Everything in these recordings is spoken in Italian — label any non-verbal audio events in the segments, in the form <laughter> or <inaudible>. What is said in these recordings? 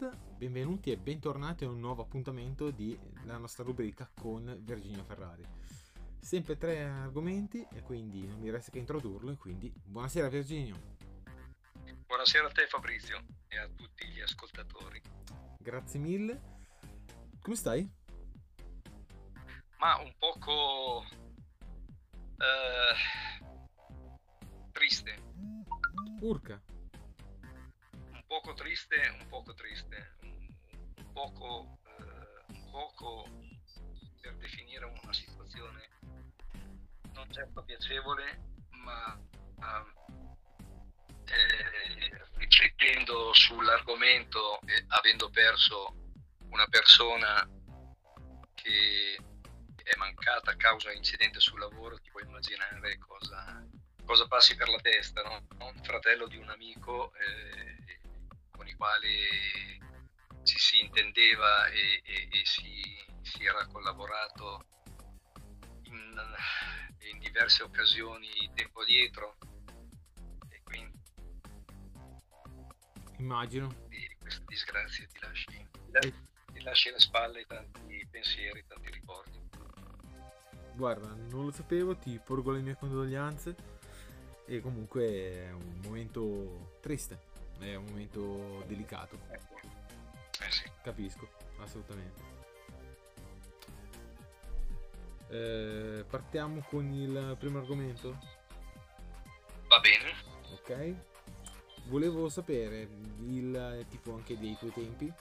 Motorsport, benvenuti e bentornati a un nuovo appuntamento della nostra rubrica con Virginia Ferrari. Sempre tre argomenti e quindi non mi resta che introdurlo e quindi buonasera Virginio. Buonasera a te Fabrizio e a tutti gli ascoltatori. Grazie mille. Come stai? Ma un poco eh, triste. Urca poco triste, un poco triste, un, poco, eh, un poco per definire una situazione non certo piacevole, ma eh, riflettendo sull'argomento e avendo perso una persona che è mancata a causa di incidente sul lavoro, ti puoi immaginare cosa, cosa passi per la testa, no? Un fratello di un amico eh, i quali ci si intendeva e, e, e si, si, era collaborato in, in, diverse occasioni tempo dietro. E quindi immagino. di questa disgrazia ti lasci, ti, ti lasci alle spalle tanti pensieri, tanti ricordi. Guarda non lo sapevo ti porgo le mie condoglianze. E comunque è un momento triste è un momento delicato. Eh sì. Capisco, assolutamente. Eh, partiamo con il primo argomento? Va bene. Ok. Volevo sapere il tipo anche dei tuoi tempi,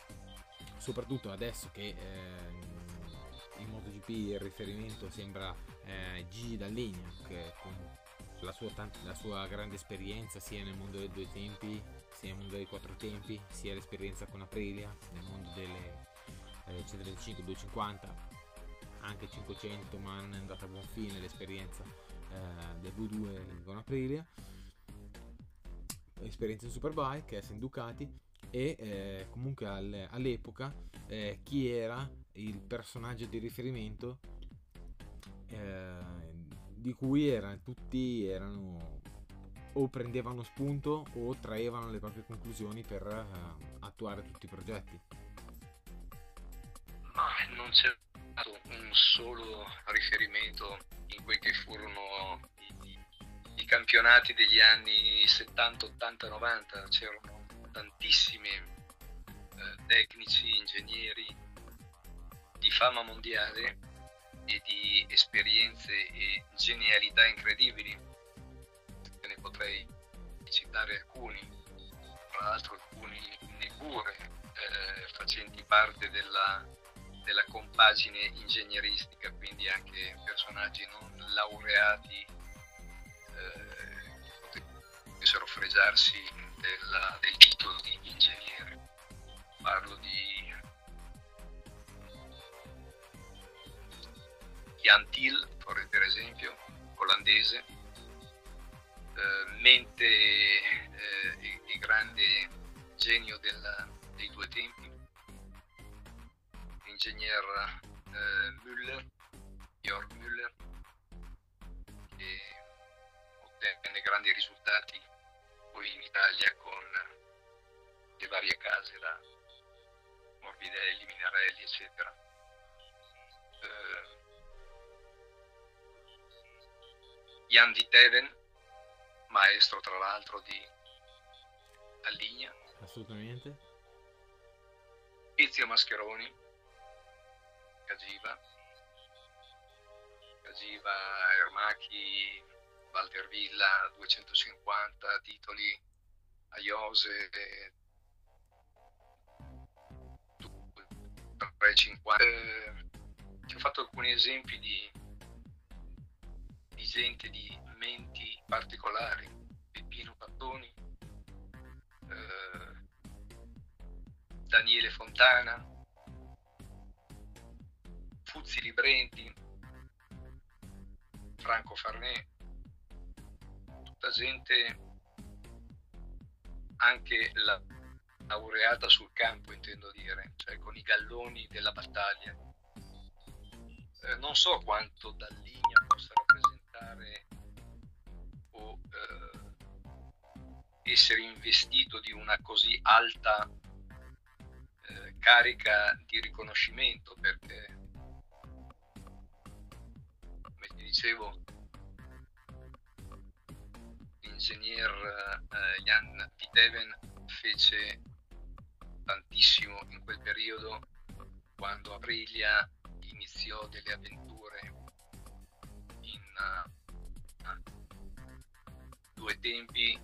soprattutto adesso che eh, in MotoGP il riferimento sembra eh, Gigi D'Allegna, che con la sua, la sua grande esperienza sia nel mondo dei due tempi sia nel mondo dei quattro tempi, sia l'esperienza con Aprilia nel mondo delle eh, 135, 250, anche 500, ma non è andata a buon fine l'esperienza eh, del V2 con Aprilia, esperienza in Superbike, S in Ducati e eh, comunque al, all'epoca eh, chi era il personaggio di riferimento eh, di cui erano, tutti erano o prendevano spunto o traevano le proprie conclusioni per uh, attuare tutti i progetti. Ma non c'è stato un solo riferimento in quei che furono i, i campionati degli anni 70, 80, 90, c'erano tantissimi eh, tecnici, ingegneri di fama mondiale e di esperienze e genialità incredibili potrei citare alcuni, tra l'altro alcuni neppure eh, facenti parte della, della, compagine ingegneristica, quindi anche personaggi non laureati eh, che potessero fregiarsi della, del titolo di ingegnere. Parlo di Jan Till, per esempio, olandese, eh, mente eh, il, grande genio della, dei due tempi, l'ingegner eh, Müller, Jörg Müller, che ottenne grandi risultati poi in Italia con le varie case, la Morbidelli, Minarelli, eccetera. Eh, Jan di Teven, maestro tra l'altro di Alligna. Assolutamente. Ezio Mascheroni, Cagiva, Cagiva, Ermachi, Walter Villa, 250 titoli a Iose, 350. Eh, ti ho fatto alcuni esempi di gente di menti particolari, Peppino Pattoni, eh, Daniele Fontana, Fuzzi Librenti, Franco Farnè, tutta gente anche la, laureata sul campo, intendo dire, cioè con i galloni della battaglia. Eh, non so quanto Dalligna possa rappresentare o eh, essere investito di una così alta carica di riconoscimento perché, come ti dicevo, l'ingegner eh, Jan Viteven fece tantissimo in quel periodo quando Aprilia iniziò delle avventure due tempi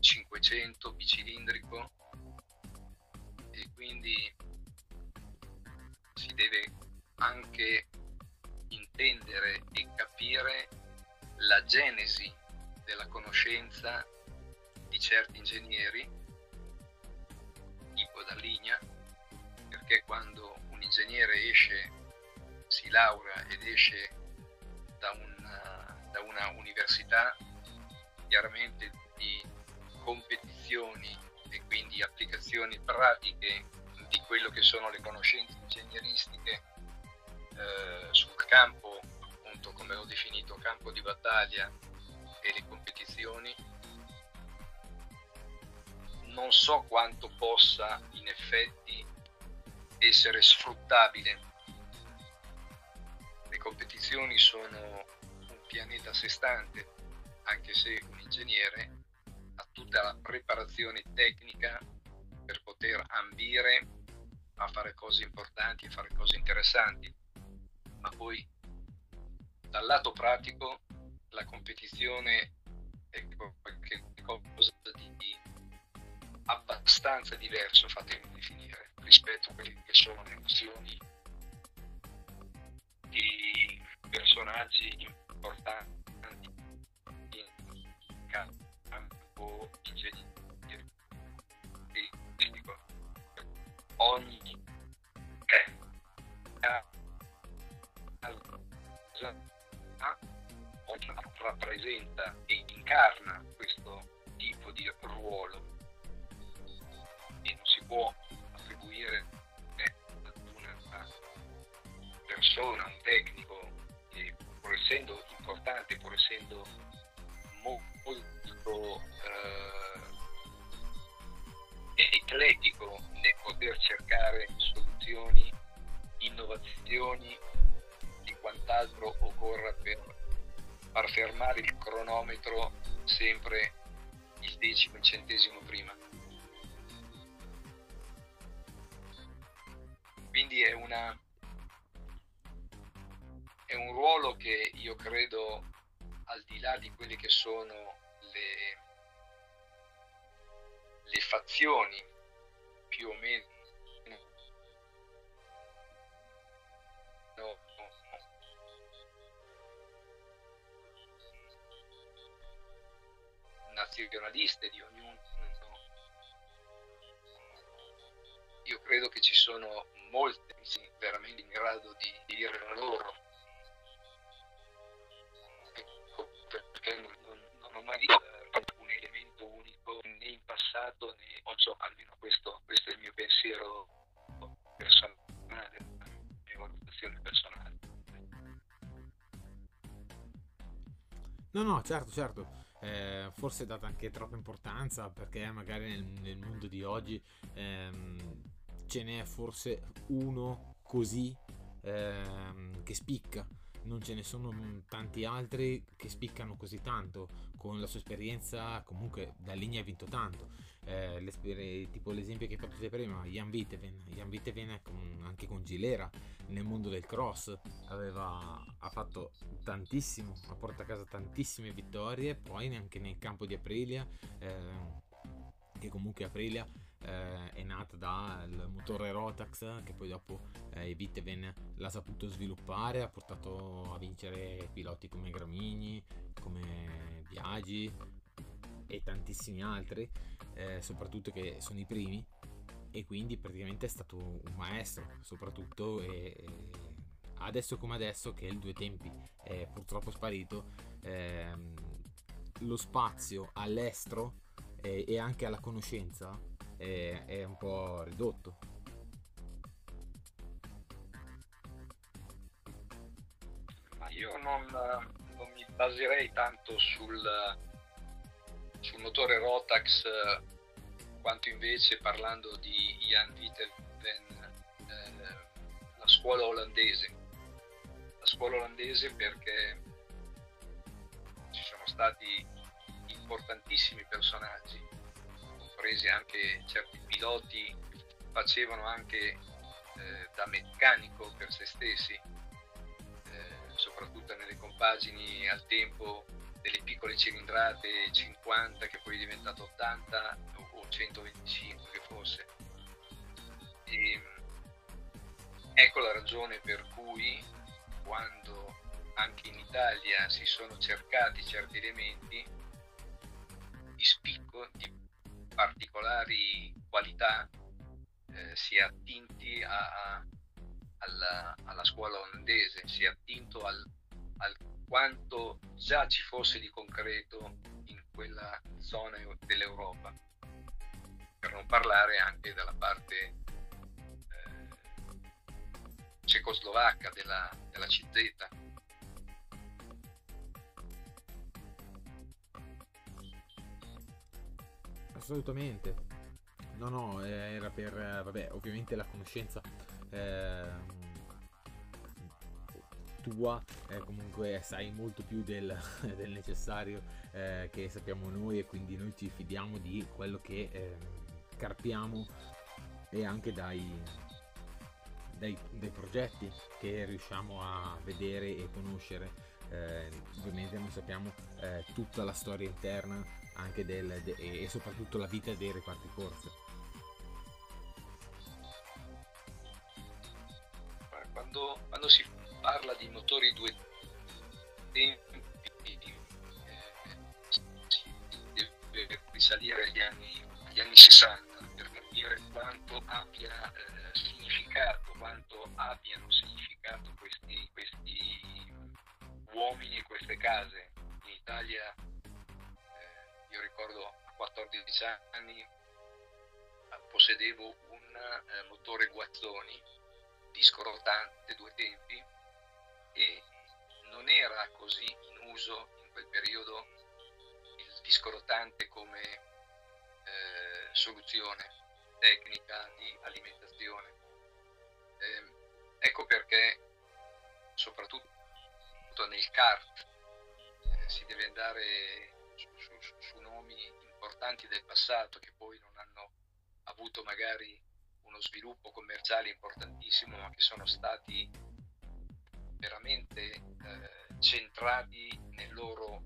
500 bicilindrico e quindi si deve anche intendere e capire la genesi della conoscenza di certi ingegneri tipo da linea perché quando un ingegnere esce si laurea ed esce da una, da una università chiaramente di competizioni e quindi applicazioni pratiche di quello che sono le conoscenze ingegneristiche eh, sul campo, appunto come ho definito, campo di battaglia e le competizioni, non so quanto possa in effetti essere sfruttabile. Le competizioni sono pianeta a sé stante, anche se un ingegnere ha tutta la preparazione tecnica per poter ambire a fare cose importanti e fare cose interessanti, ma poi dal lato pratico la competizione è qualcosa di abbastanza diverso, fatemi definire, rispetto a quelle che sono le nozioni di personaggi importanti in campo ingegneristico. Ogni rappresenta e incarna questo tipo di ruolo e non si può attribuire ad una persona, un tecnico che pur essendo importante, pur essendo molto eh, ecletico nel poter cercare soluzioni, innovazioni e quant'altro occorra per far fermare il cronometro sempre il decimo, il centesimo prima. Quindi è, una, è un ruolo che io credo al di là di quelle che sono le, le fazioni più o meno no, nazionaliste di ognuno. Io credo che ci sono molte veramente in grado di, dire la loro. Non, non ho mai visto un elemento unico né in passato né so, almeno questo, questo è il mio pensiero personale, la mia valutazione personale. No, no, certo, certo eh, forse data anche troppa importanza perché magari nel, nel mondo di oggi ehm, ce n'è forse uno così ehm, che spicca non ce ne sono tanti altri che spiccano così tanto. Con la sua esperienza comunque da linea ha vinto tanto. Eh, tipo l'esempio che te prima Jan Viteven Jan Viteven anche con Gilera nel mondo del cross. Aveva, ha fatto tantissimo ha portato a casa tantissime vittorie poi anche nel campo di Aprilia eh, che comunque Aprilia eh, è nata dal motore Rotax che poi dopo eh, Viteven l'ha saputo sviluppare ha portato a vincere piloti come Gramigni come Biagi e tantissimi altri eh, soprattutto che sono i primi e quindi praticamente è stato un maestro soprattutto e, e adesso come adesso che il due tempi è purtroppo sparito ehm, lo spazio all'estero e, e anche alla conoscenza è, è un po' ridotto. Ma io non, non mi baserei tanto sul, sul motore Rotax quanto invece parlando di Jan Viteven scuola olandese. La scuola olandese perché ci sono stati importantissimi personaggi, compresi anche certi piloti, facevano anche eh, da meccanico per se stessi, eh, soprattutto nelle compagini al tempo delle piccole cilindrate 50 che poi è diventato 80 o 125 che fosse. E, ecco la ragione per cui quando anche in Italia si sono cercati certi elementi di spicco, di particolari qualità, eh, si è attinti a, a, alla, alla, scuola olandese, si è attinto al, al quanto già ci fosse di concreto in quella zona dell'Europa, per non parlare anche della parte eh, cecoslovacca della, della CZ. Assolutamente. No, no, era per, vabbè, ovviamente la conoscenza eh, tua, eh, comunque sai molto più del, <laughs> del necessario eh, che sappiamo noi e quindi noi ci fidiamo di quello che ehm, carpiamo e anche dai, dai, dai, progetti che riusciamo a vedere e conoscere. Eh, ovviamente non sappiamo eh, tutta la storia interna anche del, de, e soprattutto la vita dei reparti corse. Quando, quando si parla di motori due tempi eh, deve risalire agli anni, agli anni 60 per capire quanto abbia eh, significato, quanto abbiano significato questi, questi uomini e queste case. In Italia, ricordo a 14 anni possedevo un eh, motore Guazzoni disco rotante due tempi e non era così in uso in quel periodo il disco rotante come eh, soluzione tecnica di alimentazione. Eh, ecco perché soprattutto nel kart eh, si deve andare nomi importanti del passato che poi non hanno avuto magari uno sviluppo commerciale importantissimo ma che sono stati veramente eh, centrati nel loro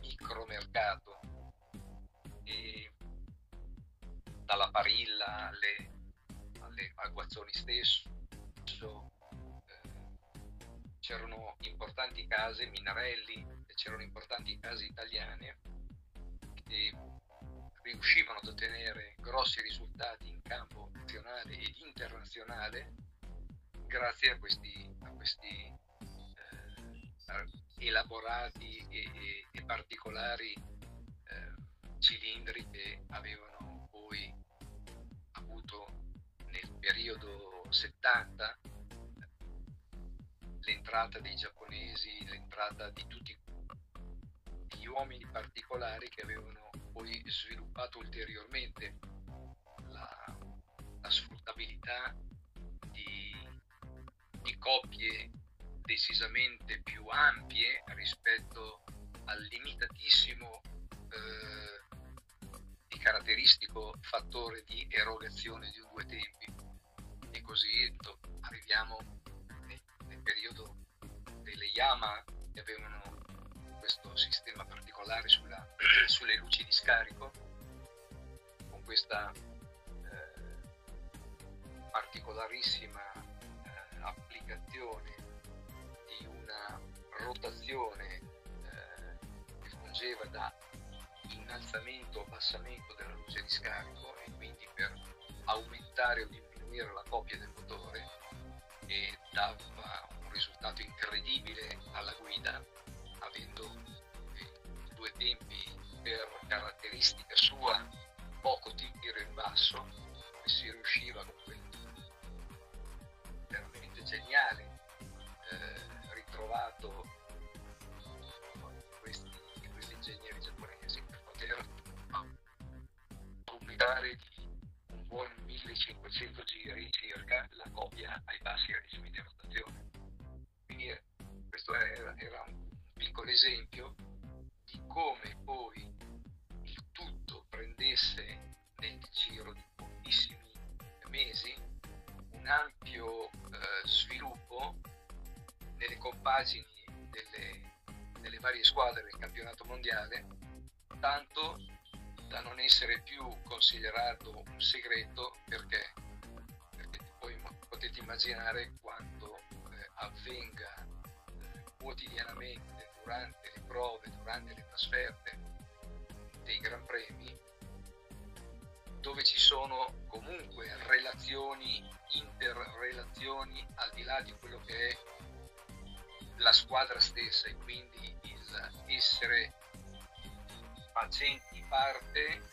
micromercato. E dalla Parilla alle, alle, al Guazzoni stesso eh, c'erano importanti case, Minarelli, c'erano importanti case italiane che riuscivano ad ottenere grossi risultati in campo nazionale ed internazionale grazie a questi, a questi eh, elaborati e, e, e particolari eh, cilindri che avevano poi avuto nel periodo 70 l'entrata dei giapponesi, l'entrata di tutti gli uomini particolari che avevano poi sviluppato ulteriormente la, la sfruttabilità di coppie decisamente più ampie rispetto al limitatissimo eh, di caratteristico fattore di erogazione di un due tempi. E così arriviamo nel, nel, periodo delle Yama che avevano questo sistema particolare sulla, <clears throat> sulle luci di scarico con questa eh, particolarissima applicazione di una rotazione eh, che fungeva da innalzamento o abbassamento della luce di scarico e quindi per aumentare o diminuire la coppia del motore e dava un risultato incredibile alla guida avendo due tempi per caratteristica sua poco tiro in basso si riusciva con quel geniale eh, ritrovato questi, questi ingegneri giapponesi per poter aumentare di un buon 1000 500 giri circa la coppia ai bassi regimi di rotazione. Quindi eh, questo era, era un piccolo esempio di come poi il tutto prendesse nel giro di pochissimi mesi un ampio eh, sviluppo nelle compagini delle, delle varie squadre del campionato mondiale, tanto da non essere più considerato un segreto perché, perché poi potete immaginare quando eh, avvenga quotidianamente durante le prove, durante le trasferte dei Gran Premi, dove ci sono comunque relazioni, interrelazioni al di là di quello che è la squadra stessa e quindi il essere facenti parte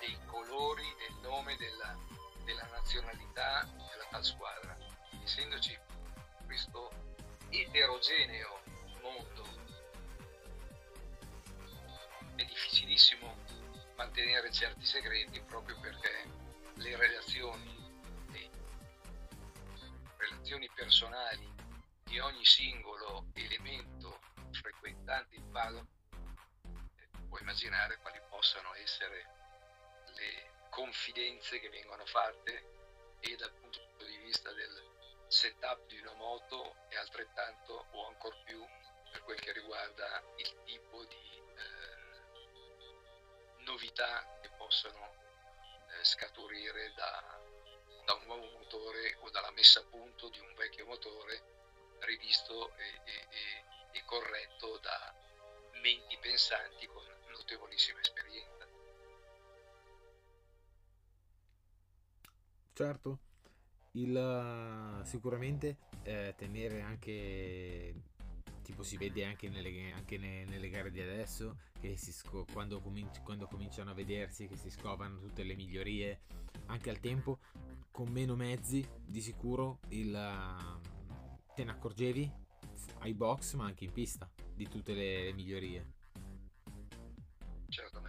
dei colori, del nome, della, della nazionalità della tal squadra. Essendoci questo eterogeneo mondo, è difficilissimo mantenere certi segreti proprio perché le relazioni, le relazioni personali di ogni singolo elemento frequentante il palo, eh, puoi immaginare quali possano essere le confidenze che vengono fatte e dal punto di vista del setup di una moto e altrettanto o ancora più per quel che riguarda il tipo di eh, novità che possono eh, scaturire da, da, un nuovo motore o dalla messa a punto di un vecchio motore rivisto e, e, e, e corretto da menti pensanti con notevolissima esperienza. Certo, il, sicuramente eh, tenere anche tipo si vede anche nelle, anche nelle gare di adesso che si sco- quando, cominci- quando cominciano a vedersi che si scovano tutte le migliorie anche al tempo con meno mezzi di sicuro il, te ne accorgevi ai box ma anche in pista di tutte le, le migliorie. Certamente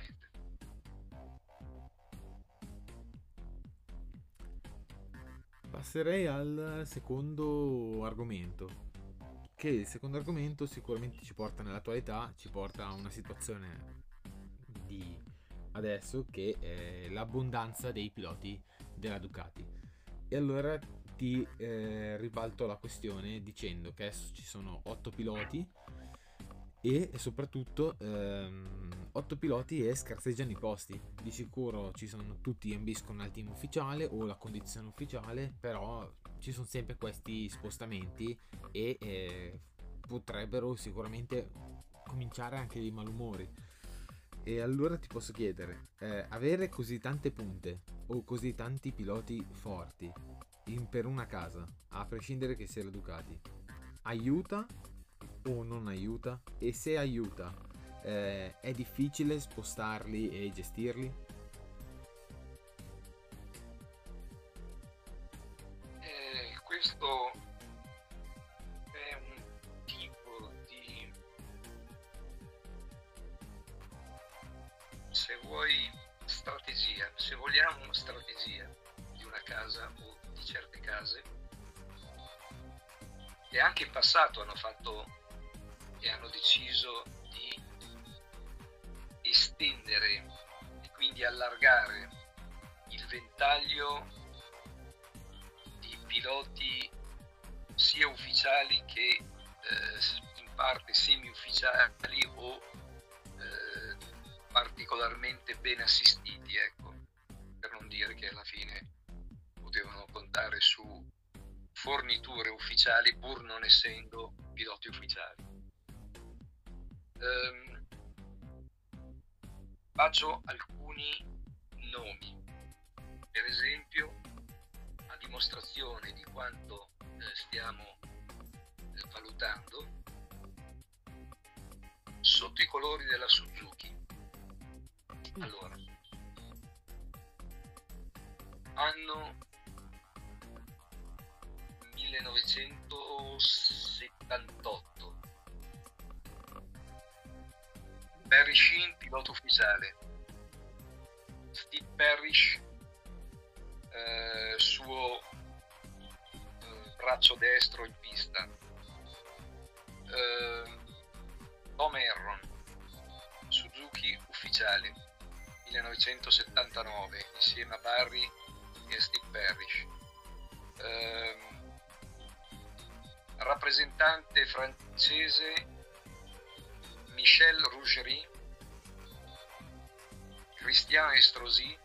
passerei al secondo argomento che il secondo argomento sicuramente ci porta nell'attualità ci porta a una situazione di adesso che è l'abbondanza dei piloti della Ducati. E allora ti eh, ribalto la questione dicendo che adesso ci sono 8 piloti e soprattutto ehm, 8 piloti e scarseggiano i posti. Di sicuro ci sono tutti ambiscono al team ufficiale o la condizione ufficiale, però ci sono sempre questi spostamenti e eh, potrebbero sicuramente cominciare anche dei malumori. E allora ti posso chiedere, eh, avere così tante punte o così tanti piloti forti in, per una casa, a prescindere che sia la Ducati, aiuta o non aiuta? E se aiuta, eh, è difficile spostarli e gestirli? Anno 1978. Barry Sheen, pilota ufficiale. Steve Parrish, eh, suo eh, braccio destro in pista. Eh, Tom Herron, Suzuki ufficiale, 1979, insieme a Barry e Steve Parrish. Eh, rappresentante francese Michel Rougerie, Christian Estrosi,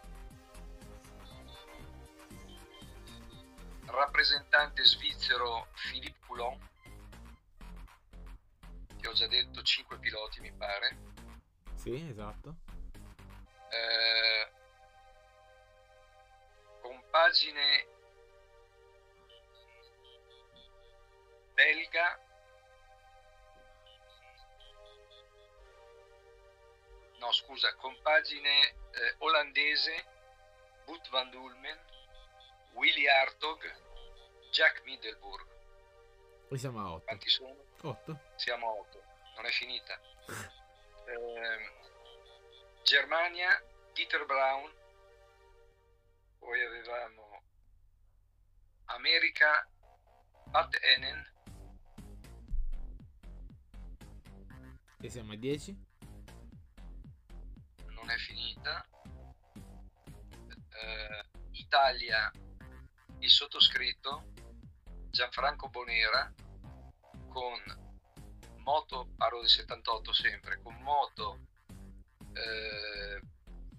rappresentante svizzero Philippe Coulon, che ho già detto 5 piloti mi pare. Sì, esatto. Eh, compagine belga no scusa compagine eh, olandese Boot van Dulmen Willy Hartog Jack Middelburg E siamo a 8. quanti sono? 8? siamo a 8 non è finita Eh, Germania Dieter Braun poi avevamo America Pat Enen E siamo a 10? non è finita Eh, Italia il sottoscritto Gianfranco Bonera con moto parlo del 78 sempre con moto eh,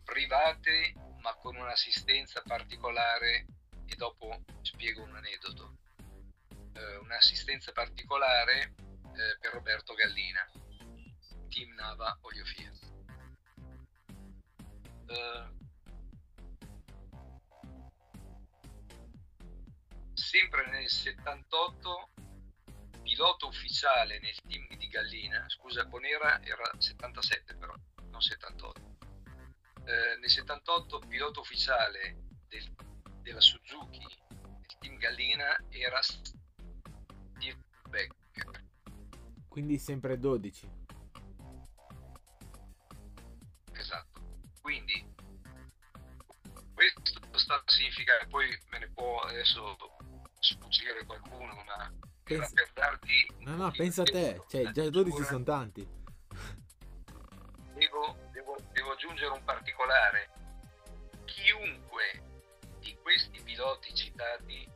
private ma con un'assistenza particolare e dopo spiego un aneddoto. Eh, un'assistenza particolare eh, per Roberto Gallina team Nava Olio Fiat Eh, sempre nel 78 pilota ufficiale nel team di Gallina scusa Bonera era 77 però non 78 Eh, nel 78 pilota ufficiale del- della Suzuki il team Gallina era Steve Becker Quindi sempre 12. Esatto. Quindi questo sta a significare, poi me ne può adesso sfuggire qualcuno, ma Pensa- per darti No, no, pensa a te. Cioè, già 12 sono tanti. Devo, devo- aggiungere un particolare. Chiunque di questi piloti citati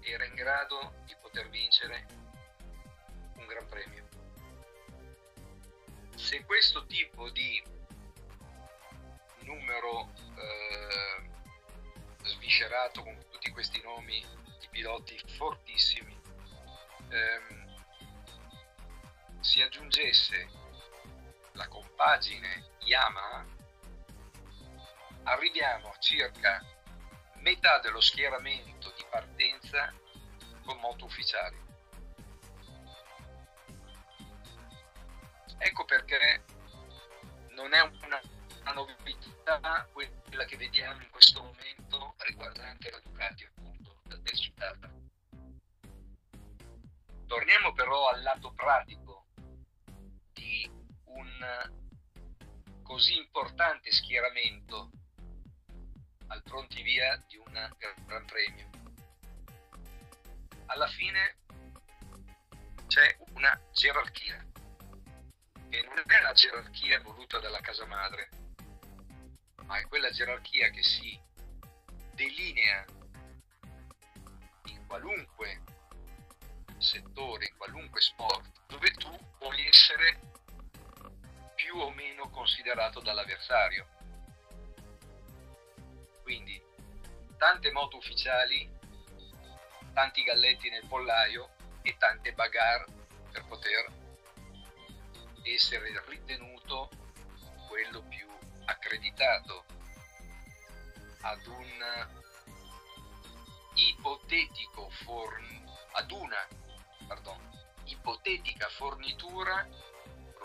era in grado di poter vincere un gran premio. Se questo tipo di numero eh, sviscerato con tutti questi nomi di piloti fortissimi ehm, si aggiungesse la compagine Yamaha arriviamo a circa metà dello schieramento di partenza con moto ufficiali. Ecco perché non è una, una novità quella che vediamo in questo momento riguardante la Ducati appunto da te citata. Torniamo però al lato pratico di un così importante schieramento al pronti via di un gran premio. Alla fine c'è una gerarchia e non è la gerarchia voluta dalla casa madre, ma è quella gerarchia che si delinea in qualunque settore, in qualunque sport, dove tu puoi essere più o meno considerato dall'avversario. Quindi tante moto ufficiali, tanti galletti nel pollaio e tante bagarre per poter essere ritenuto quello più accreditato ad un ipotetico forn- ad una pardon, ipotetica fornitura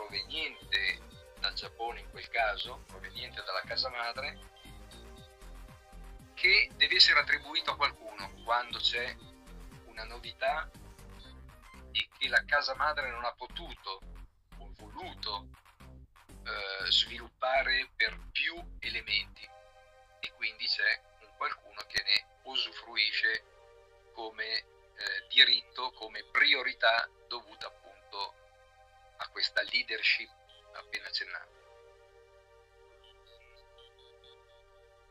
proveniente dal Giappone in quel caso, proveniente dalla casa madre, che deve essere attribuito a qualcuno quando c'è una novità e che la casa madre non ha potuto o voluto eh, sviluppare per più elementi. E quindi c'è un qualcuno che ne usufruisce come eh, diritto, come priorità dovuta appunto a questa leadership appena accennata.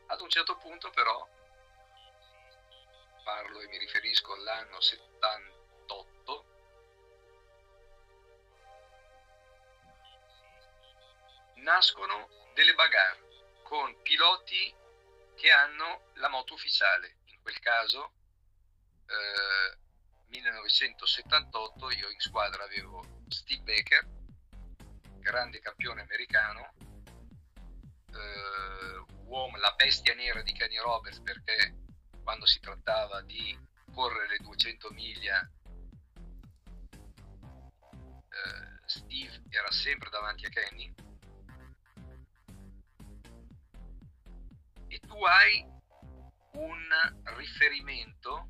Ad un certo punto però, parlo e mi riferisco all'anno 78, nascono delle bagarre con piloti che hanno la moto ufficiale. In quel caso, eh, 1978, io in squadra avevo Steve Baker, grande campione americano, eh, uomo, la bestia nera di Kenny Roberts perché quando si trattava di correre le 200 miglia eh, Steve era sempre davanti a Kenny. E tu hai un riferimento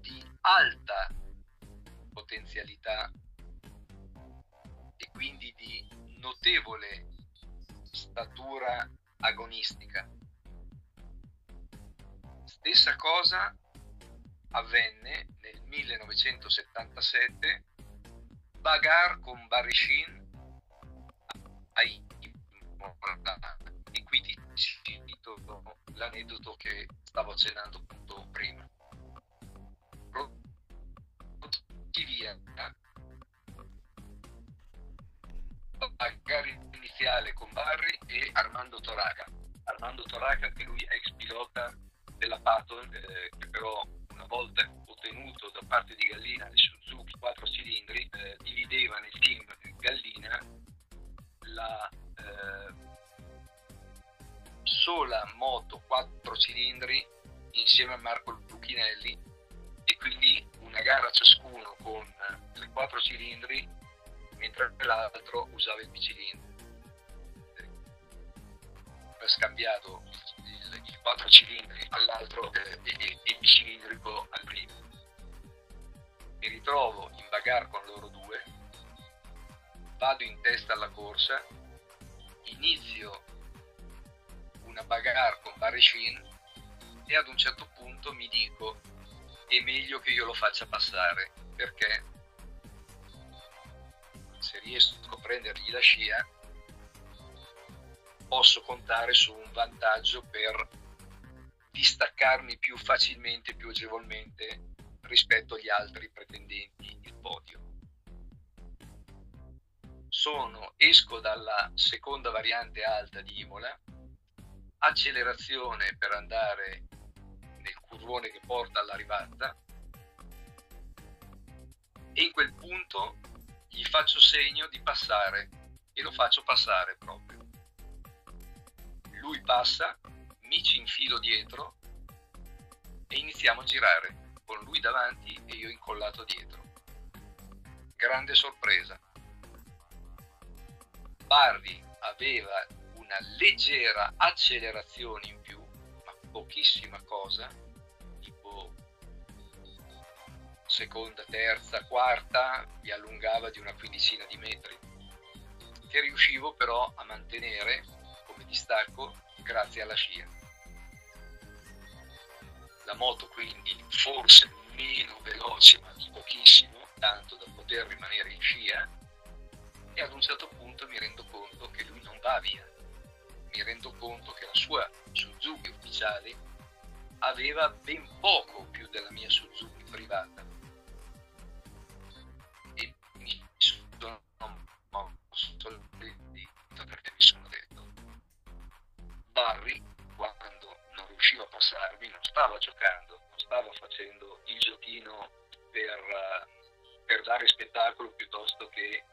di alta potenzialità e quindi di notevole statura agonistica. Stessa cosa avvenne nel 1977 Bagar con Barishin ai e qui ti cito l'aneddoto che stavo accennando appunto prima. Armando Toraca. Armando Toraca che lui è ex pilota della Patton, eh, che però una volta ottenuto da parte di Gallina meglio che io lo faccia passare perché se riesco a prendergli la scia, posso contare su un vantaggio per distaccarmi più facilmente, più agevolmente rispetto agli altri pretendenti il podio. Sono, esco dalla seconda variante alta di Imola, accelerazione per andare nel curvone che porta all'arrivata e in quel punto gli faccio segno di passare e lo faccio passare proprio. Lui passa, mi ci infilo dietro e iniziamo a girare con lui davanti e io incollato dietro. Grande sorpresa. Barry aveva una leggera accelerazione in più, ma pochissima cosa, seconda, terza, quarta, mi allungava di una quindicina di metri, che riuscivo però a mantenere come distacco grazie alla scia. La moto quindi forse meno veloce ma di pochissimo, tanto da poter rimanere in scia e ad un certo punto mi rendo conto che lui non va via. Mi rendo conto che la sua Suzuki ufficiale aveva ben poco più della mia Suzuki privata perché mi sono detto Barry quando non riusciva a passarmi non stava giocando non stava facendo il giochino per, per dare spettacolo piuttosto che eh,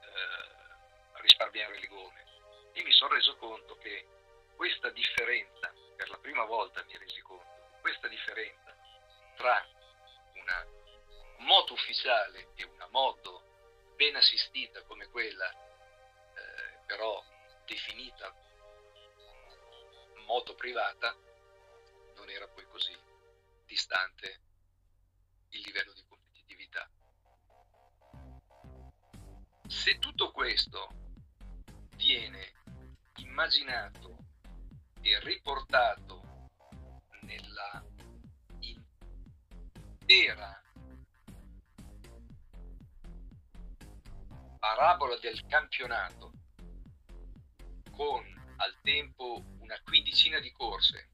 risparmiare le gomme e mi sono reso conto che questa differenza per la prima volta mi resi conto questa differenza tra una moto ufficiale e una moto ben assistita come quella, però definita moto privata, non era poi così distante il livello di competitività. Se tutto questo viene immaginato e riportato nella l'intera parabola del campionato con al tempo una quindicina di corse,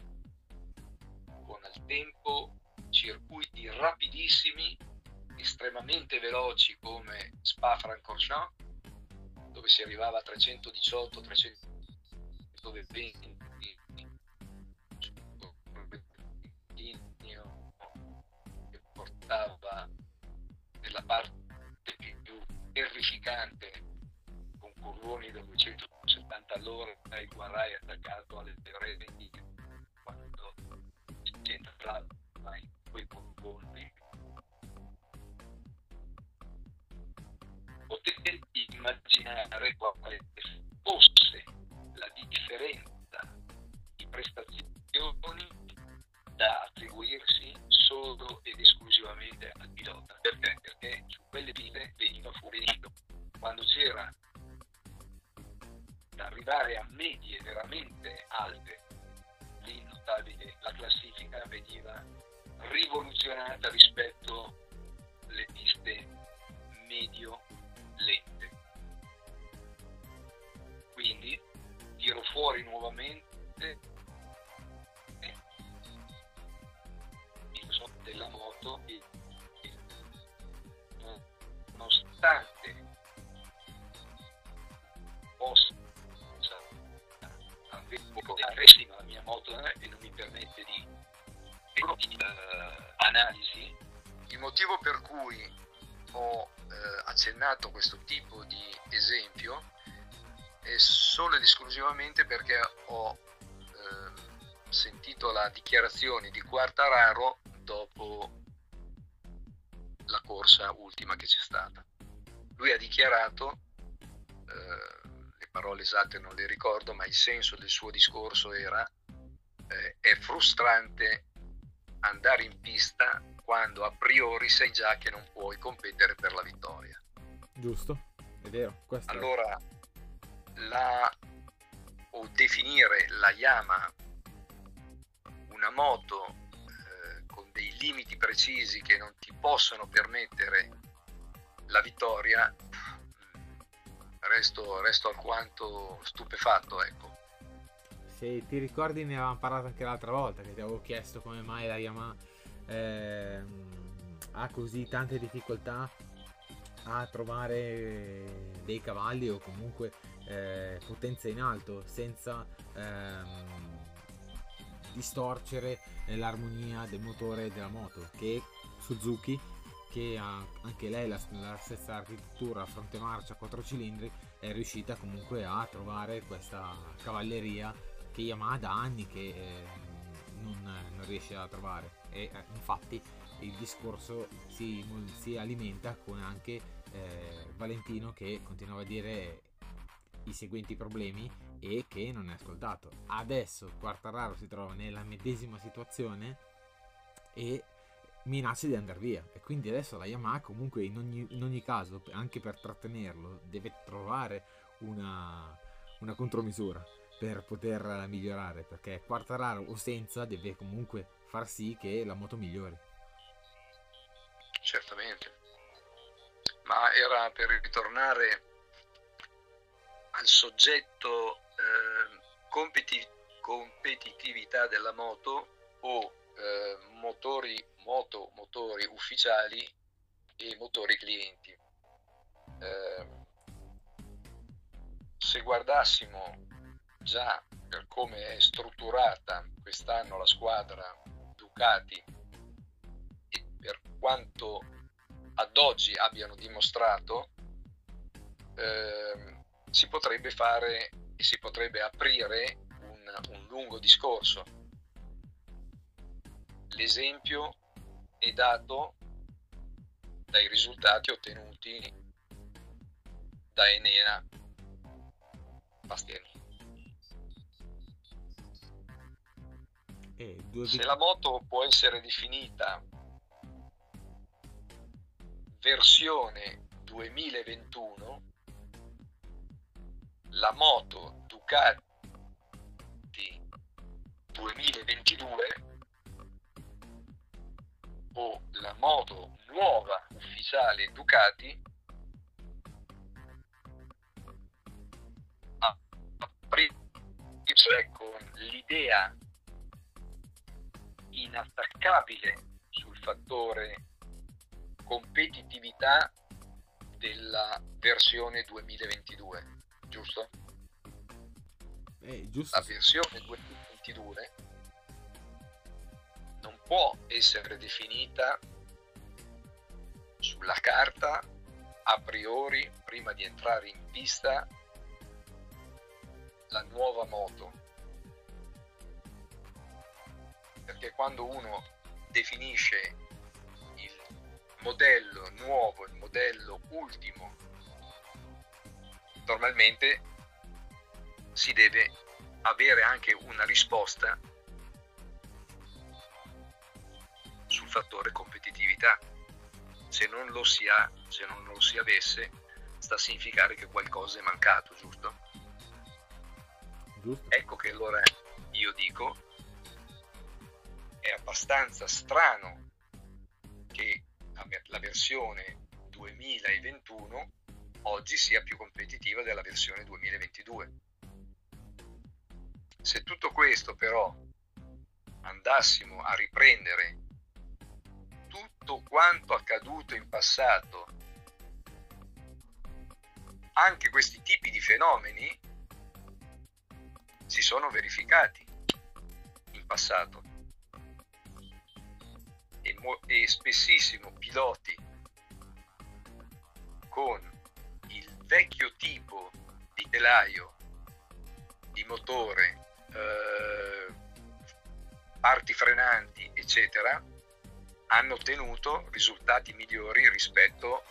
con al tempo circuiti rapidissimi, estremamente veloci come Spa-Francorchamps, dove si arrivava a 318, 320 che portava nella parte più terrificante con curvoni da 270 all'ora e Guarai attaccato alle reti quando si entrava in quei curvoni potete immaginare quale fosse la differenza di prestazioni da attribuirsi solo ed esclusivamente al pilota. Perché? Perché su quelle piste veniva fuori quando c'era arrivare a medie veramente alte, lì notabile la classifica veniva rivoluzionata rispetto alle piste medio lente. Quindi tiro fuori nuovamente motivo per cui ho eh, accennato questo tipo di esempio è solo ed esclusivamente perché ho eh, sentito la dichiarazione di Quartararo dopo la corsa ultima che c'è stata. Lui ha dichiarato, eh, le parole esatte non le ricordo, ma il senso del suo discorso era eh, è frustrante andare in pista quando a priori sai già che non puoi competere per la vittoria. Giusto, è vero. Questo allora, la, o definire la Yamaha una moto eh, con dei limiti precisi che non ti possono permettere la vittoria, resto, resto alquanto stupefatto, ecco. Se ti ricordi ne avevamo parlato anche l'altra volta, che ti avevo chiesto come mai la Yamaha eh, ha così tante difficoltà a trovare dei cavalli o comunque eh, potenza in alto senza ehm, distorcere l'armonia del motore della moto che Suzuki che ha anche lei la, la stessa architettura fronte marcia 4 cilindri è riuscita comunque a trovare questa cavalleria che Yamaha da anni che eh, non, non riesce a trovare e eh, infatti il discorso si, si alimenta con anche eh, Valentino che continuava a dire i seguenti problemi e che non è ascoltato. Adesso Quartararo si trova nella medesima situazione e minaccia di andare via e quindi adesso la Yamaha comunque in ogni, in ogni caso anche per trattenerlo deve trovare una, una contromisura per poter migliorare perché Quartararo o senza deve comunque far sì che la moto migliori. Certamente, ma era per ritornare al soggetto eh, competi- competitività della moto o eh, motori, moto, motori ufficiali e motori clienti. Eh, se guardassimo già per come è strutturata quest'anno la squadra Ducati e per quanto ad oggi abbiano dimostrato, eh, si potrebbe fare e si potrebbe aprire un, un lungo discorso. L'esempio è dato dai risultati ottenuti da Enea Bastiani. Se la moto può essere definita versione 2021, la moto Ducati 2022 o la moto nuova ufficiale Ducati cioè con l'idea inattaccabile sul fattore competitività della versione 2022, giusto? Eh, giusto. La versione 2022 non può essere definita sulla carta a priori prima di entrare in pista la nuova moto. Perché quando uno definisce il modello nuovo, il modello ultimo, normalmente si deve avere anche una risposta sul fattore competitività. Se non lo si ha, se non lo si avesse, sta a significare che qualcosa è mancato, giusto? Giusto. Ecco che allora io dico, è abbastanza strano che la versione 2021 oggi sia più competitiva della versione 2022. Se tutto questo però andassimo a riprendere tutto quanto accaduto in passato, anche questi tipi di fenomeni si sono verificati in passato e, mo- spessissimo piloti con il vecchio tipo di telaio, di motore, eh, parti frenanti, eccetera, hanno ottenuto risultati migliori rispetto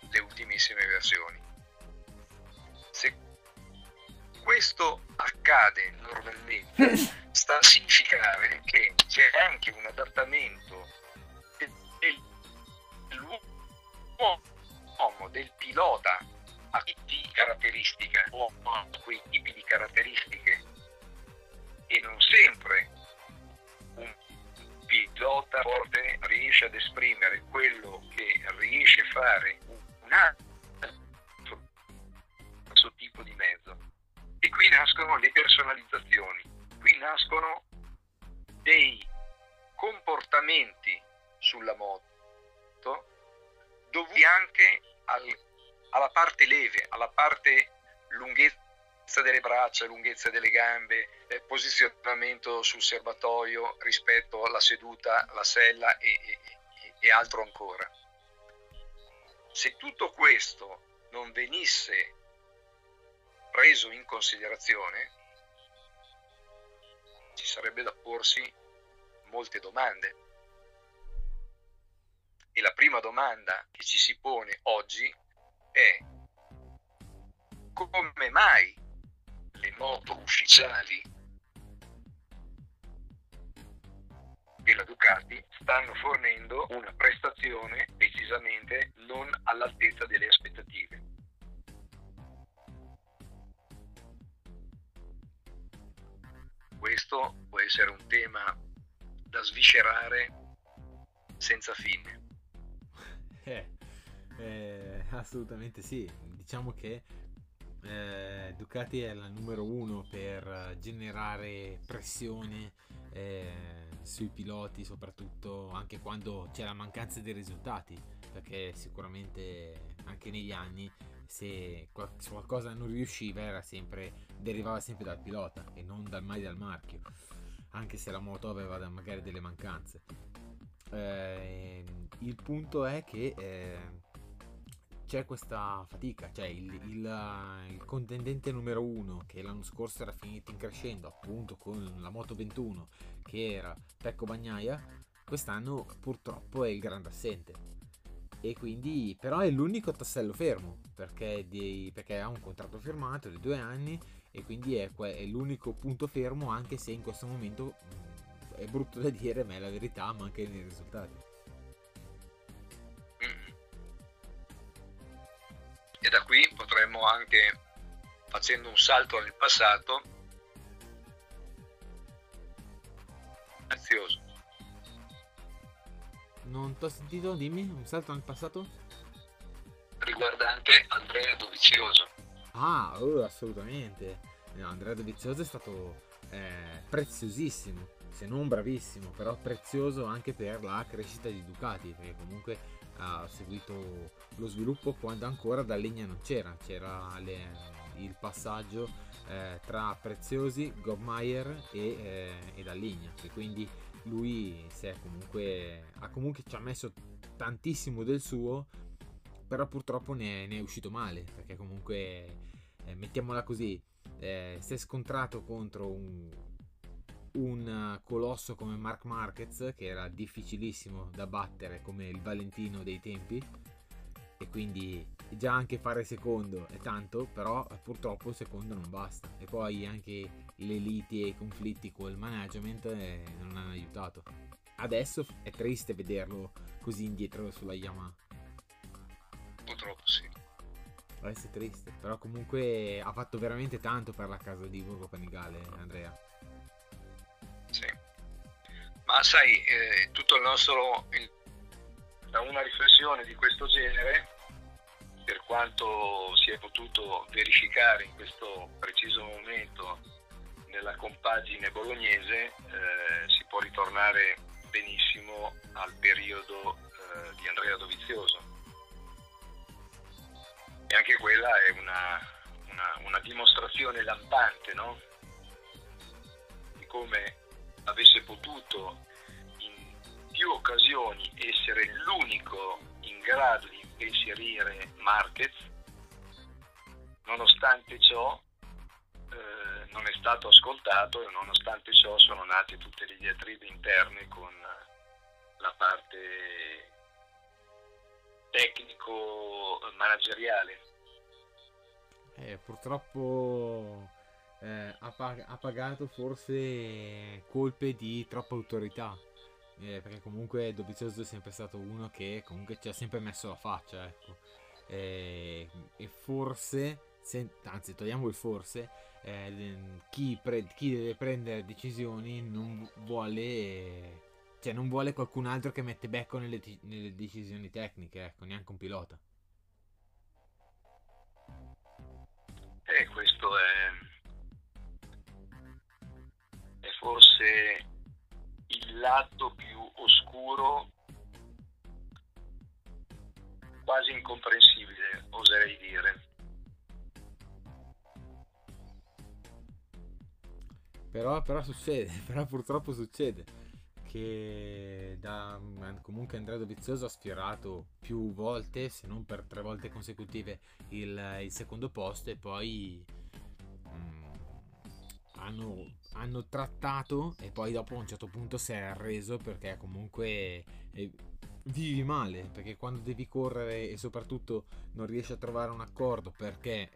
alle ultimissime versioni. Se questo accade normalmente <laughs> sta a significare che c'è anche un adattamento dell'uomo, del pilota a tipi di caratteristiche o a quei tipi di caratteristiche. E non sempre un pilota forte riesce ad esprimere quello che riesce a fare un altro tipo di mezzo e qui nascono le personalizzazioni, qui nascono dei comportamenti sulla moto dovuti anche al, alla parte leve, alla parte lunghezza delle braccia, lunghezza delle gambe, eh, posizionamento sul serbatoio rispetto alla seduta, la sella e, e, e altro ancora. Se tutto questo non venisse preso in considerazione, ci sarebbe da porsi molte domande. E la prima domanda che ci si pone oggi è come mai le moto ufficiali della Ducati stanno fornendo una prestazione decisamente non all'altezza delle aspettative. Questo può essere un tema da sviscerare senza fine. <laughs> Eh, eh, assolutamente sì, diciamo che eh, Ducati è la numero uno per generare pressione eh, sui piloti, soprattutto anche quando c'è la mancanza dei risultati, perché sicuramente anche negli anni se qualcosa non riusciva era sempre, derivava sempre dal pilota e non dal mai dal marchio, anche se la moto aveva magari delle mancanze. Eh, il punto è che eh, c'è questa fatica, cioè il, il, il, contendente numero uno che l'anno scorso era finito in crescendo appunto con la Moto 21 che era Pecco Bagnaia, quest'anno purtroppo è il grande assente e quindi però è l'unico tassello fermo perché, di, perché ha un contratto firmato di due anni e quindi è, è, l'unico punto fermo anche se in questo momento mh, è brutto da dire ma è la verità manca nei risultati. E da qui potremmo anche facendo un salto nel passato ansioso non ti ho sentito, dimmi, un salto nel passato? Riguardante Andrea Dovizioso. Ah, oh, assolutamente. No, Andrea Dovizioso è stato eh, preziosissimo, se non bravissimo, però prezioso anche per la crescita di Ducati, perché comunque ha seguito lo sviluppo quando ancora da legna non c'era, c'era le, il passaggio eh, tra Preziosi, Gobmeier e, eh, e Dalligna, e quindi lui comunque, ha comunque ci ha messo tantissimo del suo, però purtroppo ne, ne è uscito male, perché comunque, eh, mettiamola così, eh, si è scontrato contro un, un colosso come Mark Marquez, che era difficilissimo da battere come il Valentino dei tempi, e quindi già anche fare secondo è tanto, però purtroppo secondo non basta. E poi anche le liti e i conflitti col management eh, non hanno aiutato. Adesso è triste vederlo così indietro sulla Yamaha. Purtroppo sì. Adesso è triste, però comunque ha fatto veramente tanto per la casa di Borgo Panigale, Andrea. Sì. Ma sai, eh, tutto il nostro... Da una riflessione di questo genere per quanto si è potuto verificare in questo preciso momento nella compagine bolognese, eh, si può ritornare benissimo al periodo eh, di Andrea Dovizioso. E anche quella è una, una, una dimostrazione lampante no? di come avesse potuto in più occasioni essere l'unico in grado di inserire Marquez, nonostante ciò eh, non è stato ascoltato e nonostante ciò sono nate tutte le diatribe interne con la parte tecnico-manageriale. Eh, purtroppo eh, ha, pag- ha pagato forse colpe di troppa autorità eh, perché comunque Dovizioso è sempre stato uno che comunque ci ha sempre messo la faccia, ecco. Eh, e forse, se, anzi togliamo il forse, eh, chi, pre, chi, deve prendere decisioni non vuole, cioè non vuole qualcun altro che mette becco nelle, nelle decisioni tecniche, ecco, neanche un pilota. E questo è, è forse il lato più oscuro, quasi incomprensibile, oserei dire. Però, però succede, <laughs> però purtroppo succede che da, comunque Andrea Dovizioso ha sfiorato più volte, se non per tre volte consecutive, il, il secondo posto e poi hanno, hanno, trattato e poi dopo a un certo punto si è arreso perché comunque eh, vivi male perché quando devi correre e soprattutto non riesci a trovare un accordo perché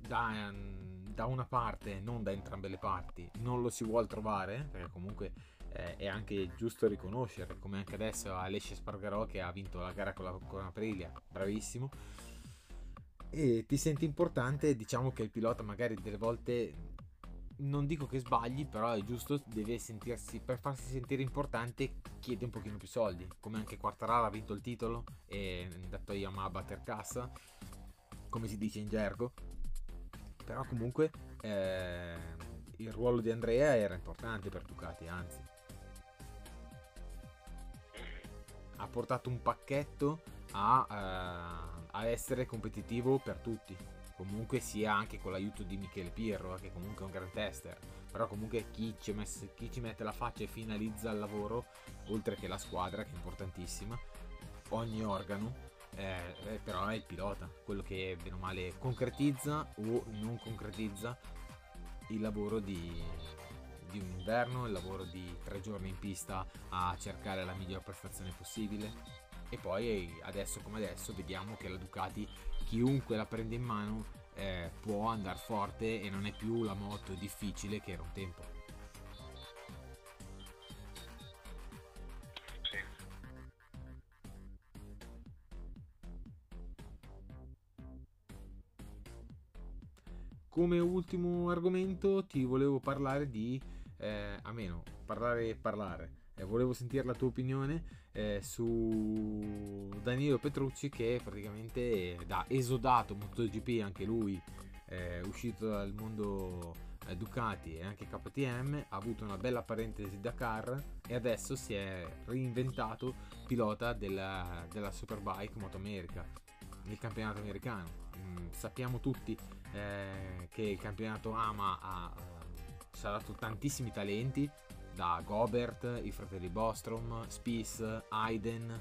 da, da una parte non da entrambe le parti non lo si vuole trovare perché comunque eh, è anche giusto riconoscere come anche adesso Alessia Spargarò che ha vinto la gara con la, con Aprilia bravissimo e ti senti importante diciamo che il pilota magari delle volte non dico che sbagli, però è giusto, deve sentirsi, per farsi sentire importante, chiede un pochino più soldi. Come anche Quartararo ha vinto il titolo e è andato a Yamaha batter cassa, come si dice in gergo. Però comunque eh, il ruolo di Andrea era importante per Ducati, anzi. Ha portato un pacchetto a, uh, a essere competitivo per tutti comunque sia anche con l'aiuto di Michele Pirro, che comunque è un gran tester, però comunque chi ci, messe, chi ci mette la faccia e finalizza il lavoro, oltre che la squadra, che è importantissima, ogni organo, eh, eh, però è il pilota, quello che bene o male concretizza o non concretizza il lavoro di, di un inverno, il lavoro di tre giorni in pista a cercare la miglior prestazione possibile. E poi adesso come adesso vediamo che la Ducati chiunque la prende in mano eh, può andare forte e non è più la moto difficile che era un tempo. Come ultimo argomento ti volevo parlare di, eh, a meno, parlare e parlare, eh, volevo sentire la tua opinione eh, su Danilo Petrucci che praticamente da esodato MotoGP anche lui eh, uscito dal mondo eh, Ducati e anche KTM ha avuto una bella parentesi Dakar e adesso si è reinventato pilota della, della Superbike Moto America il campionato americano. Mm, sappiamo tutti eh, che il campionato AMA ha, ha dato tantissimi talenti da Gobert, i fratelli Bostrom, Spies, Aiden.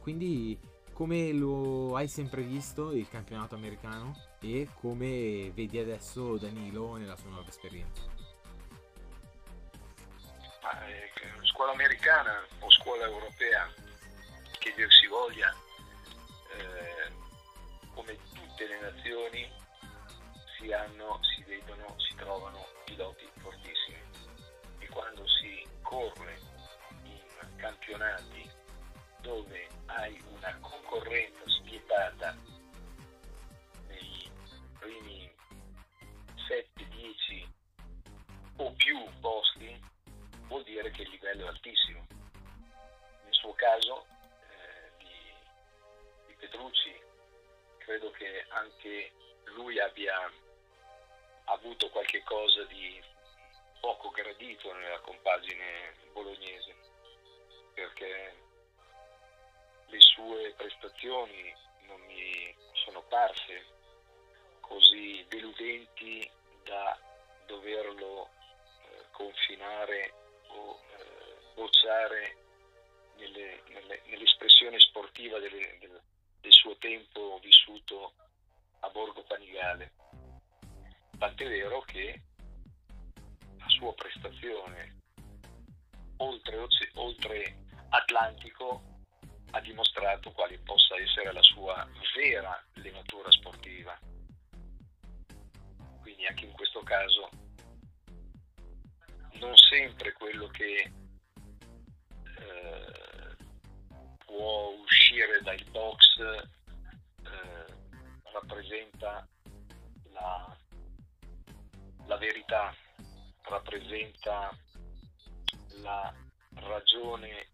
Quindi come lo hai sempre visto il campionato americano e come vedi adesso Danilo nella sua nuova esperienza? Ah, eh, scuola americana o scuola europea, che dir si voglia, eh, come tutte le nazioni si hanno, si vedono, si trovano piloti fortissimi quando si corre in campionati dove hai una concorrenza spietata nei primi 7, 10 o più posti, vuol dire che il livello è altissimo. Nel suo caso eh, di, di Petrucci credo che anche lui abbia avuto qualche cosa di poco gradito nella compagine bolognese perché le sue prestazioni non mi sono parse così deludenti da doverlo eh, confinare o eh, bocciare nelle, nelle, nell'espressione sportiva delle, del, del suo tempo vissuto a Borgo Panigale. Tant'è vero che sua prestazione oltre, oltre Atlantico ha dimostrato quale possa essere la sua vera levatura sportiva. Quindi anche in questo caso non sempre quello che eh, può uscire dai box eh, rappresenta la, la verità, rappresenta la ragione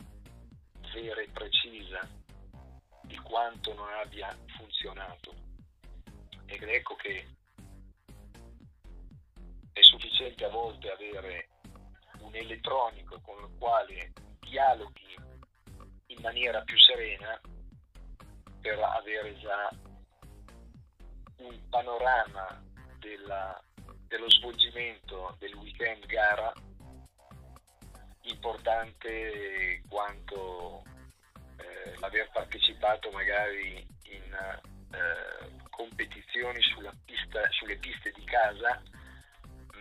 vera e precisa di quanto non abbia funzionato. Ed ecco che è sufficiente a volte avere un elettronico con il quale dialoghi in maniera più serena per avere già un panorama della, dello svolgimento del weekend gara importante quanto eh, l'aver partecipato magari in eh, competizioni pista, sulle piste di casa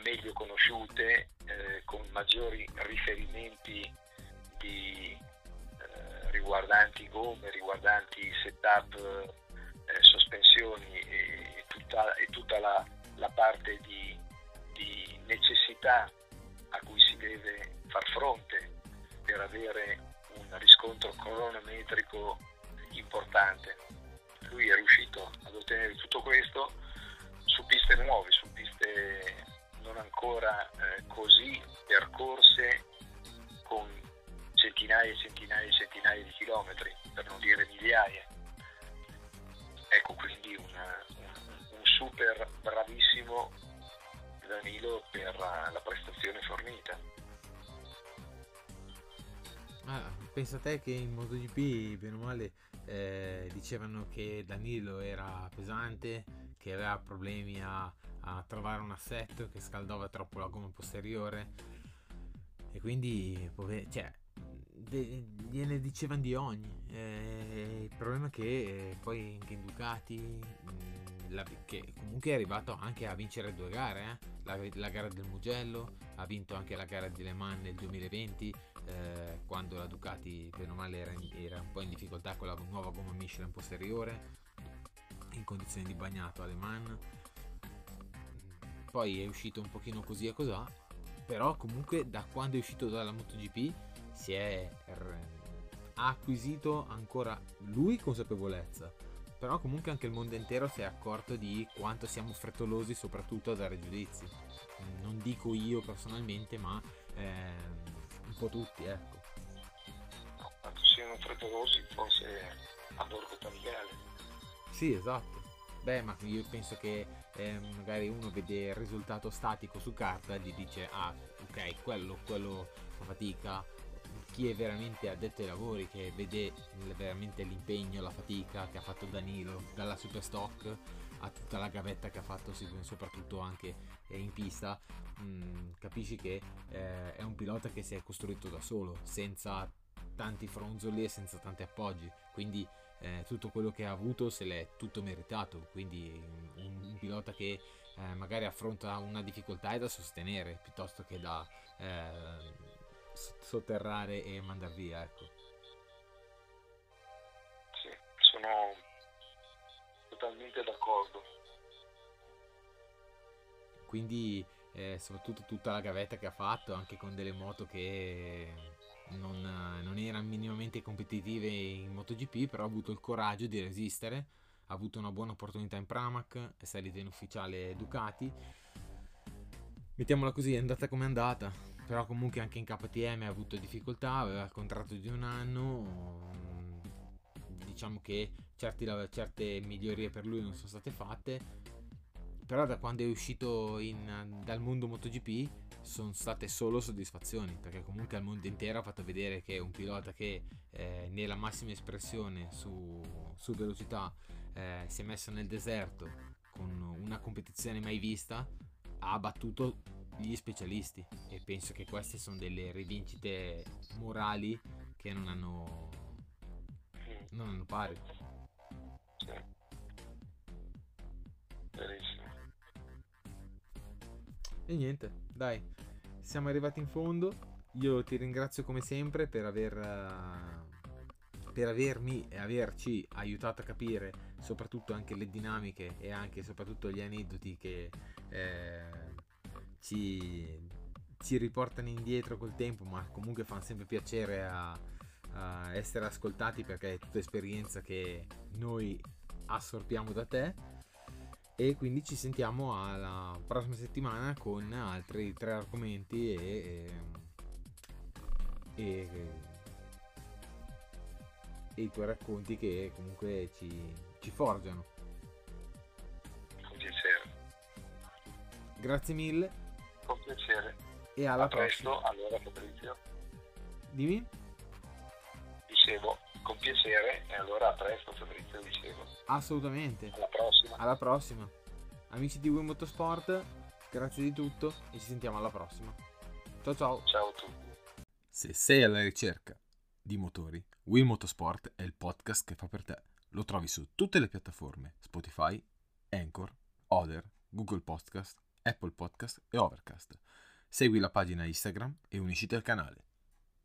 meglio conosciute, eh, con maggiori riferimenti di, eh, riguardanti gomme, riguardanti setup, eh, sospensioni e tutta, e tutta la, la, parte di necessità a cui si deve far fronte per avere un riscontro cronometrico importante. Lui è riuscito ad ottenere tutto questo su piste nuove, su piste non ancora eh, così percorse con centinaia e centinaia e centinaia di chilometri, per non dire migliaia. Ecco quindi una, un, un super bravissimo Danilo per la prestazione fornita. Ah, pensa te che in MotoGP, bene o male, eh, dicevano che Danilo era pesante, che aveva problemi a, a, trovare un assetto, che scaldava troppo la gomma posteriore. E quindi, cioè, gliene dicevano di ogni. Eh, il problema è che eh, poi anche in Ducati, mh, mm, la, che comunque è arrivato anche a vincere due gare, eh? la, la gara del Mugello, ha vinto anche la gara di Le Mans nel 2020 eh, quando la Ducati bene o male era, era, un po' in difficoltà con la nuova gomma Michelin posteriore in condizioni di bagnato alle Man poi è uscito un pochino così e così però comunque da quando è uscito dalla MotoGP si è ha acquisito ancora lui consapevolezza però comunque anche il mondo intero si è accorto di quanto siamo frettolosi soprattutto a dare giudizi non dico io personalmente ma eh, un po' tutti, ecco. siano frettolosi forse a Borgo Panigale. Sì, esatto. Beh, ma io penso che eh, magari uno vede il risultato statico su carta e gli dice ah, ok, quello, quello fa fatica. Chi è veramente addetto ai lavori, che vede veramente l'impegno, la fatica che ha fatto Danilo dalla Superstock a tutta la gavetta che ha fatto soprattutto anche eh, in pista, mm, capisci che eh, è un pilota che si è costruito da solo, senza tanti fronzoli e senza tanti appoggi. Quindi eh, tutto quello che ha avuto se l'è tutto meritato, quindi un, un pilota che eh, magari affronta una difficoltà è da sostenere piuttosto che da eh, sotterrare e mandar via. Ecco. Sì, sono totalmente d'accordo. Quindi eh, soprattutto tutta la gavetta che ha fatto, anche con delle moto che non, non erano minimamente competitive in MotoGP, però ha avuto il coraggio di resistere, ha avuto una buona opportunità in Pramac, è salita in ufficiale Ducati. Mettiamola così, è andata come è andata, però comunque anche in KTM ha avuto difficoltà, aveva il contratto di un anno, diciamo che certi, certe migliorie per lui non sono state fatte, però da quando è uscito in, dal mondo MotoGP sono state solo soddisfazioni perché comunque al mondo intero ha fatto vedere che un pilota che eh, nella massima espressione su, su velocità eh, si è messo nel deserto con una competizione mai vista ha battuto gli specialisti e penso che queste sono delle rivincite morali che non hanno non hanno pari Verissimo. E niente, dai, siamo arrivati in fondo. Io ti ringrazio come sempre per aver uh, per avermi e averci aiutato a capire soprattutto anche le dinamiche e anche soprattutto gli aneddoti che eh, ci, ci, riportano indietro col tempo, ma comunque fanno sempre piacere a, a essere ascoltati perché è tutta esperienza che noi assorbiamo da te e quindi ci sentiamo alla prossima settimana con altri tre argomenti e, e, e, e i tuoi racconti che comunque ci, ci forgiano. Con piacere. Grazie mille. Con piacere. E alla A presto, prossima. allora Fabrizio. Dimmi. Dicevo, con piacere e allora a presto Fabrizio dicevo. Assolutamente. Alla prossima. Alla prossima. Amici di Wii Motorsport, grazie di tutto e ci sentiamo alla prossima. Ciao ciao. Ciao a tutti. Se sei alla ricerca di motori, Wii Motorsport è il podcast che fa per te. Lo trovi su tutte le piattaforme Spotify, Anchor, Other, Google Podcast, Apple Podcast e Overcast. Segui la pagina Instagram e unisciti al canale.